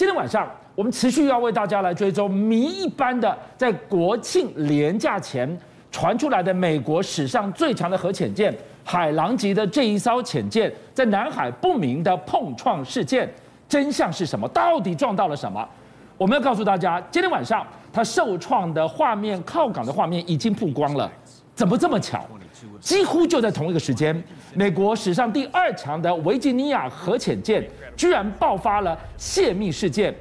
今天晚上，我们持续要为大家来追踪谜一般的，在国庆连假前传出来的美国史上最强的核潜舰“海狼级”的这一艘潜舰，在南海不明的碰撞事件，真相是什么？到底撞到了什么？我们要告诉大家，今天晚上它受创的画面、靠港的画面已经曝光了。怎么这么巧？几乎就在同一个时间，美国史上第二强的维吉尼亚核潜舰。居然爆发了泄密事件，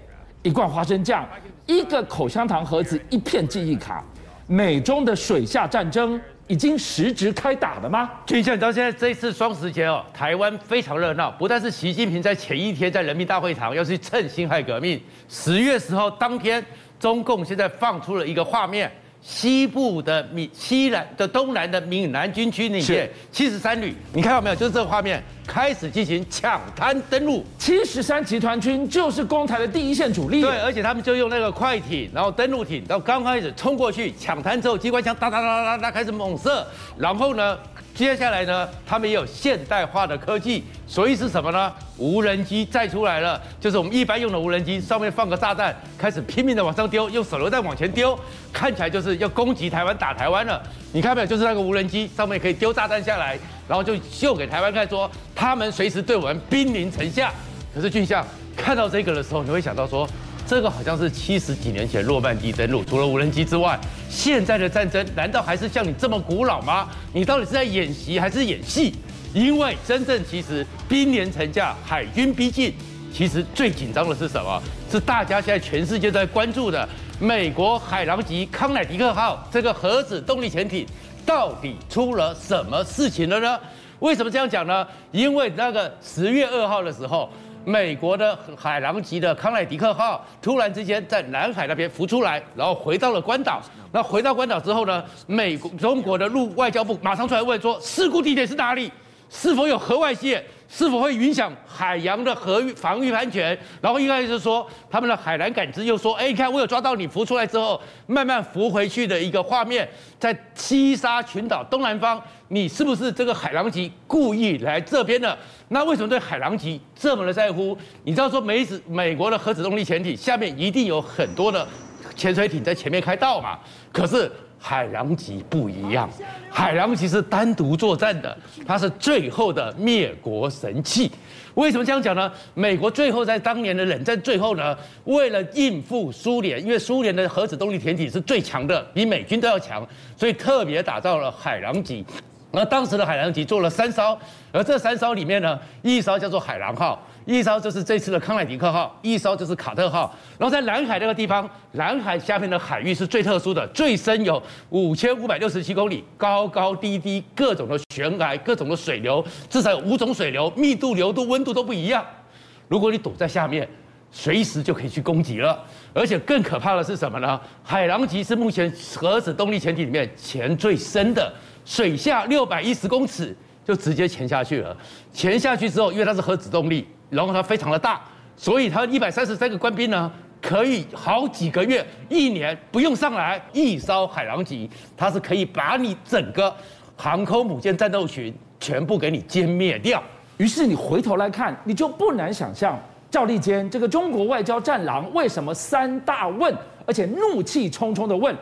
一罐花生酱，一个口香糖盒子，一片记忆卡。美中的水下战争已经实质开打了吗？俊相，你知道现在这一次双十节哦，台湾非常热闹。不但是习近平在前一天在人民大会堂要去趁辛亥革命，十月十号当天，中共现在放出了一个画面。西部的闽西南的东南的闽南军区里面，七十三旅，你看到没有？就是这个画面，开始进行抢滩登陆。七十三集团军就是攻台的第一线主力。对，而且他们就用那个快艇，然后登陆艇，然后刚开始冲过去抢滩之后，机关枪哒哒哒哒哒开始猛射，然后呢？接下来呢，他们也有现代化的科技，所以是什么呢？无人机再出来了，就是我们一般用的无人机，上面放个炸弹，开始拼命的往上丢，用手榴弹往前丢，看起来就是要攻击台湾、打台湾了。你看没有？就是那个无人机上面可以丢炸弹下来，然后就秀给台湾看，说他们随时对我们兵临城下。可是俊相看到这个的时候，你会想到说。这个好像是七十几年前诺曼底登陆，除了无人机之外，现在的战争难道还是像你这么古老吗？你到底是在演习还是演戏？因为真正其实兵连城下，海军逼近，其实最紧张的是什么？是大家现在全世界在关注的美国海狼级康乃狄克号这个核子动力潜艇，到底出了什么事情了呢？为什么这样讲呢？因为那个十月二号的时候。美国的海狼级的康乃迪克号突然之间在南海那边浮出来，然后回到了关岛。那回到关岛之后呢，美国中国的陆外交部马上出来问说，事故地点是哪里？是否有核外泄？是否会影响海洋的核防御安全？然后一开始就说他们的海南感知又说，哎，你看我有抓到你浮出来之后慢慢浮回去的一个画面，在西沙群岛东南方，你是不是这个海狼级故意来这边的？那为什么对海狼级这么的在乎？你知道说美子美国的核子动力潜艇下面一定有很多的潜水艇在前面开道嘛？可是。海狼级不一样，海狼级是单独作战的，它是最后的灭国神器。为什么这样讲呢？美国最后在当年的冷战最后呢，为了应付苏联，因为苏联的核子动力潜艇是最强的，比美军都要强，所以特别打造了海狼级。而当时的海狼级做了三艘，而这三艘里面呢，一艘叫做海狼号。一艘就是这次的康乃狄克号，一艘就是卡特号。然后在南海那个地方，南海下面的海域是最特殊的，最深有五千五百六十七公里，高高低低，各种的悬崖，各种的水流，至少有五种水流，密度、流度、温度都不一样。如果你躲在下面，随时就可以去攻击了。而且更可怕的是什么呢？海狼级是目前核子动力潜艇里面潜最深的，水下六百一十公尺就直接潜下去了。潜下去之后，因为它是核子动力。然后它非常的大，所以它一百三十三个官兵呢，可以好几个月、一年不用上来。一艘海狼级，它是可以把你整个航空母舰战斗群全部给你歼灭掉。于是你回头来看，你就不难想象，赵立坚这个中国外交战狼为什么三大问，而且怒气冲冲的问：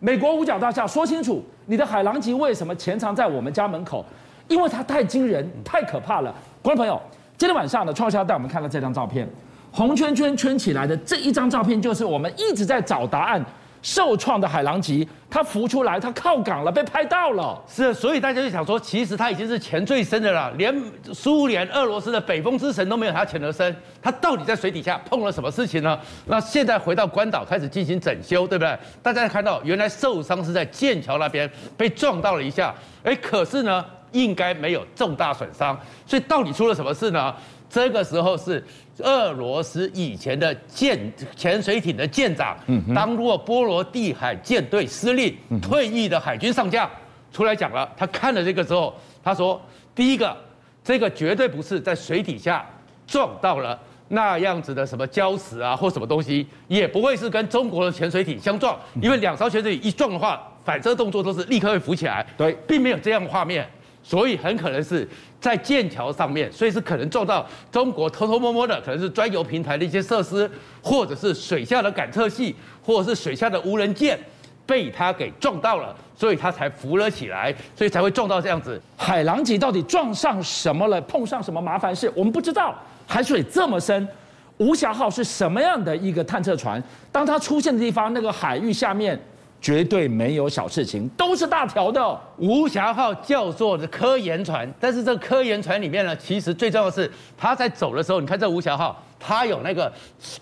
美国五角大厦说清楚，你的海狼级为什么潜藏在我们家门口？因为它太惊人、太可怕了。观众朋友。今天晚上呢，创销带我们看到这张照片，红圈圈圈起来的这一张照片，就是我们一直在找答案。受创的海狼级，它浮出来，它靠港了，被拍到了。是，所以大家就想说，其实它已经是潜最深的了，连苏联、俄罗斯的北风之神都没有它潜得深。它到底在水底下碰了什么事情呢？那现在回到关岛开始进行整修，对不对？大家看到，原来受伤是在剑桥那边被撞到了一下，哎，可是呢？应该没有重大损伤，所以到底出了什么事呢？这个时候是俄罗斯以前的舰潜水艇的舰长，当过波罗的海舰队司令，退役的海军上将出来讲了。他看了这个之后，他说：第一个，这个绝对不是在水底下撞到了那样子的什么礁石啊或什么东西，也不会是跟中国的潜水艇相撞，因为两艘潜水艇一撞的话，反射动作都是立刻会浮起来。对，并没有这样的画面。所以很可能是在剑桥上面，所以是可能撞到中国偷偷摸摸的，可能是专油平台的一些设施，或者是水下的感测器，或者是水下的无人舰被它给撞到了，所以它才浮了起来，所以才会撞到这样子。海狼级到底撞上什么了？碰上什么麻烦事？我们不知道。海水这么深，无暇号是什么样的一个探测船？当它出现的地方，那个海域下面。绝对没有小事情，都是大条的。吴霞号叫做的科研船，但是这科研船里面呢，其实最重要的是，它在走的时候，你看这吴霞号，它有那个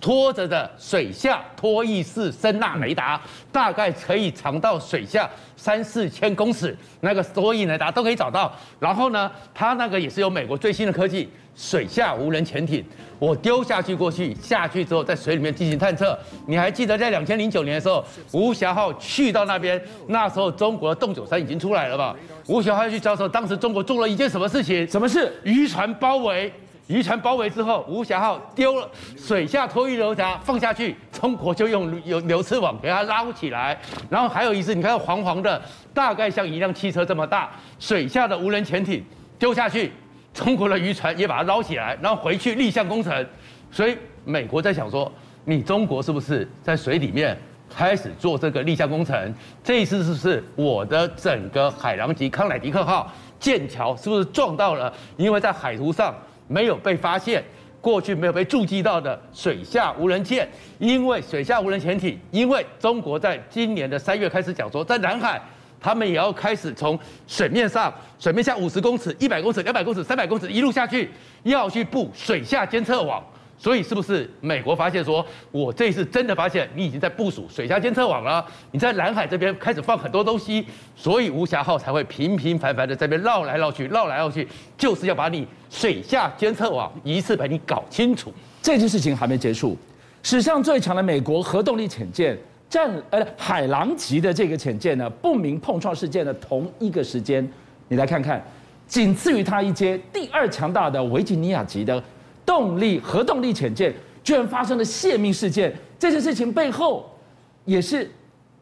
拖着的水下拖曳式声呐雷达，大概可以藏到水下三四千公尺，那个拖曳雷达都可以找到。然后呢，它那个也是有美国最新的科技。水下无人潜艇，我丢下去过去，下去之后在水里面进行探测。你还记得在两千零九年的时候，吴霞号去到那边，那时候中国的洞九三已经出来了吧？吴霞号去交手，当时中国做了一件什么事情？什么事？渔船包围，渔船包围之后，吴霞号丢了水下拖曳雷达放下去，中国就用有流刺网给它捞起来。然后还有一次，你看黄黄的，大概像一辆汽车这么大，水下的无人潜艇丢下去。中国的渔船也把它捞起来，然后回去立项工程。所以美国在想说，你中国是不是在水里面开始做这个立项工程？这一次是不是我的整个海狼级康乃狄克号剑桥是不是撞到了？因为在海图上没有被发现，过去没有被注记到的水下无人舰，因为水下无人潜艇，因为中国在今年的三月开始讲说，在南海。他们也要开始从水面上、水面下五十公尺、一百公尺、两百公尺、三百公尺一路下去，要去布水下监测网。所以，是不是美国发现说，我这一次真的发现你已经在部署水下监测网了？你在南海这边开始放很多东西，所以吴霞号才会频频繁繁的这边绕来绕去、绕来绕去，就是要把你水下监测网一次把你搞清楚。这件事情还没结束，史上最强的美国核动力潜舰。战呃海狼级的这个潜舰呢，不明碰撞事件的同一个时间，你来看看，仅次于它一阶第二强大的维吉尼亚级的动力核动力潜舰，居然发生了泄密事件。这件事情背后，也是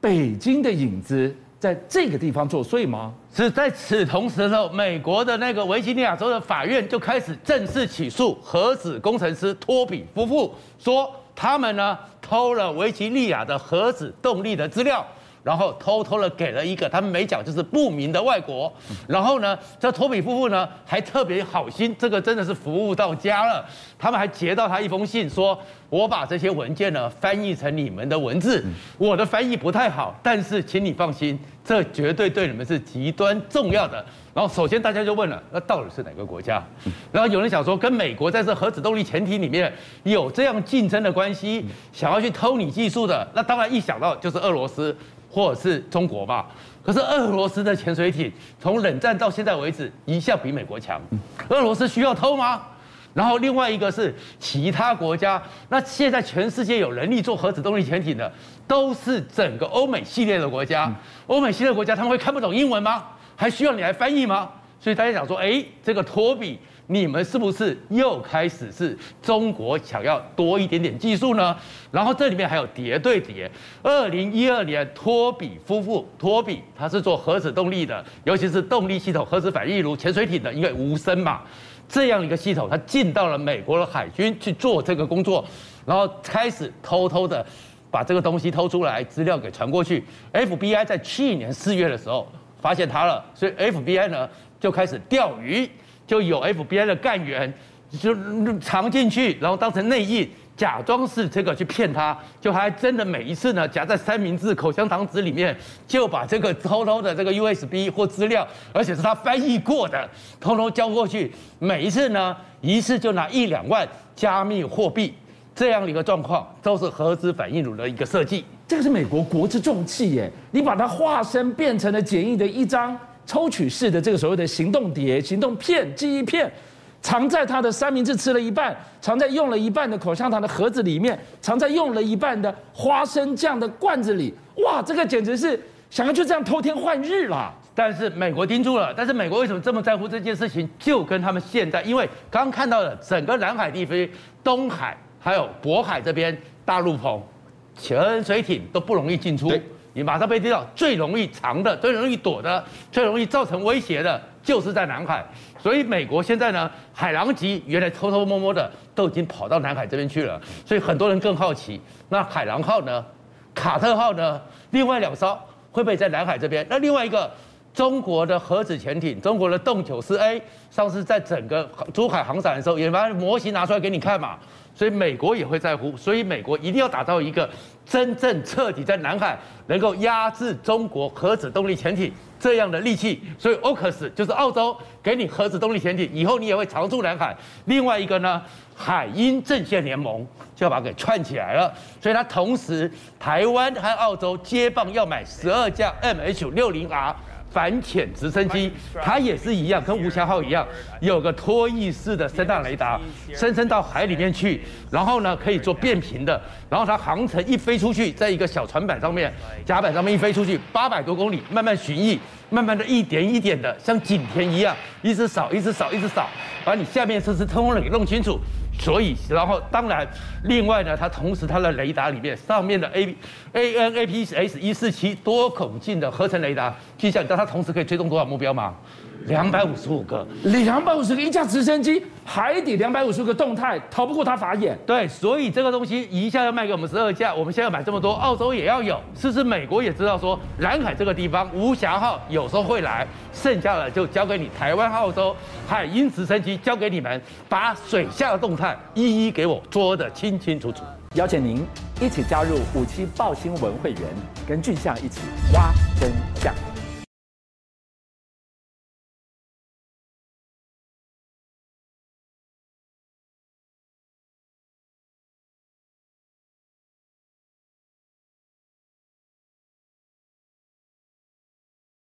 北京的影子在这个地方作祟吗？是在此同时的时候，美国的那个维吉尼亚州的法院就开始正式起诉核子工程师托比夫妇，说。他们呢偷了维吉利亚的核子动力的资料，然后偷偷的给了一个他们没讲就是不明的外国，然后呢，这托比夫妇呢还特别好心，这个真的是服务到家了。他们还截到他一封信，说我把这些文件呢翻译成你们的文字，我的翻译不太好，但是请你放心，这绝对对你们是极端重要的。然后首先大家就问了，那到底是哪个国家？然后有人想说跟美国在这核子动力潜艇里面有这样竞争的关系，想要去偷你技术的，那当然一想到就是俄罗斯或者是中国吧。可是俄罗斯的潜水艇从冷战到现在为止一向比美国强，俄罗斯需要偷吗？然后另外一个是其他国家，那现在全世界有能力做核子动力潜艇的都是整个欧美系列的国家，欧美系列国家他们会看不懂英文吗？还需要你来翻译吗？所以大家想说，哎，这个托比，你们是不是又开始是中国想要多一点点技术呢？然后这里面还有叠对叠。二零一二年，托比夫妇，托比他是做核子动力的，尤其是动力系统、核子反应炉、潜水艇的，因为无声嘛，这样一个系统，他进到了美国的海军去做这个工作，然后开始偷偷的把这个东西偷出来，资料给传过去。FBI 在去年四月的时候。发现他了，所以 FBI 呢就开始钓鱼，就有 FBI 的干员就藏进去，然后当成内应，假装是这个去骗他，就还真的每一次呢夹在三明治、口香糖纸里面，就把这个偷偷的这个 USB 或资料，而且是他翻译过的，偷偷交过去。每一次呢，一次就拿一两万加密货币，这样的一个状况，都是核子反应炉的一个设计。这个是美国国之重器耶，你把它化身变成了简易的一张抽取式的这个所谓的行动碟、行动片、记忆片，藏在他的三明治吃了一半，藏在用了一半的口香糖的盒子里面，藏在用了一半的花生酱的罐子里。哇，这个简直是想要就这样偷天换日啦！但是美国盯住了，但是美国为什么这么在乎这件事情？就跟他们现在，因为刚刚看到的整个南海地区、东海还有渤海这边大陆棚。潜水艇都不容易进出，你马上被盯到，最容易藏的、最容易躲的、最容易造成威胁的，就是在南海。所以美国现在呢，海狼级原来偷偷摸摸的都已经跑到南海这边去了。所以很多人更好奇，那海狼号呢？卡特号呢？另外两艘会不会在南海这边？那另外一个中国的核子潜艇，中国的洞九四 A，上次在整个珠海航展的时候，也把模型拿出来给你看嘛。所以美国也会在乎，所以美国一定要打造一个真正彻底在南海能够压制中国核子动力潜艇这样的利器。所以 AUKUS 就是澳洲给你核子动力潜艇，以后你也会常驻南海。另外一个呢，海鹰阵线联盟就要把它给串起来了。所以它同时台湾和澳洲接棒要买十二架 MH 六零 R。反潜直升机，它也是一样，跟吴强号一样，有个拖曳式的声纳雷达，深深到海里面去，然后呢可以做变频的，然后它航程一飞出去，在一个小船板上面，甲板上面一飞出去，八百多公里，慢慢巡弋，慢慢的一点一点的，像景田一样，一直扫，一直扫，一直扫，把你下面设施通通的给弄清楚。所以，然后当然，另外呢，它同时它的雷达里面上面的 A A N A P S 一四七多孔径的合成雷达，就像你知道它同时可以追踪多少目标吗？两百五十五个，两百五十个，一架直升机，海底两百五十个动态，逃不过他法眼。对，所以这个东西一下要卖给我们十二架，我们现在要买这么多，澳洲也要有。是不是美国也知道说，南海这个地方，吴霞号有时候会来，剩下的就交给你台湾、澳洲海鹰直升机交给你们，把水下的动态一一给我捉得清清楚楚。邀请您一起加入五七爆新闻会员，跟俊相一起挖真相。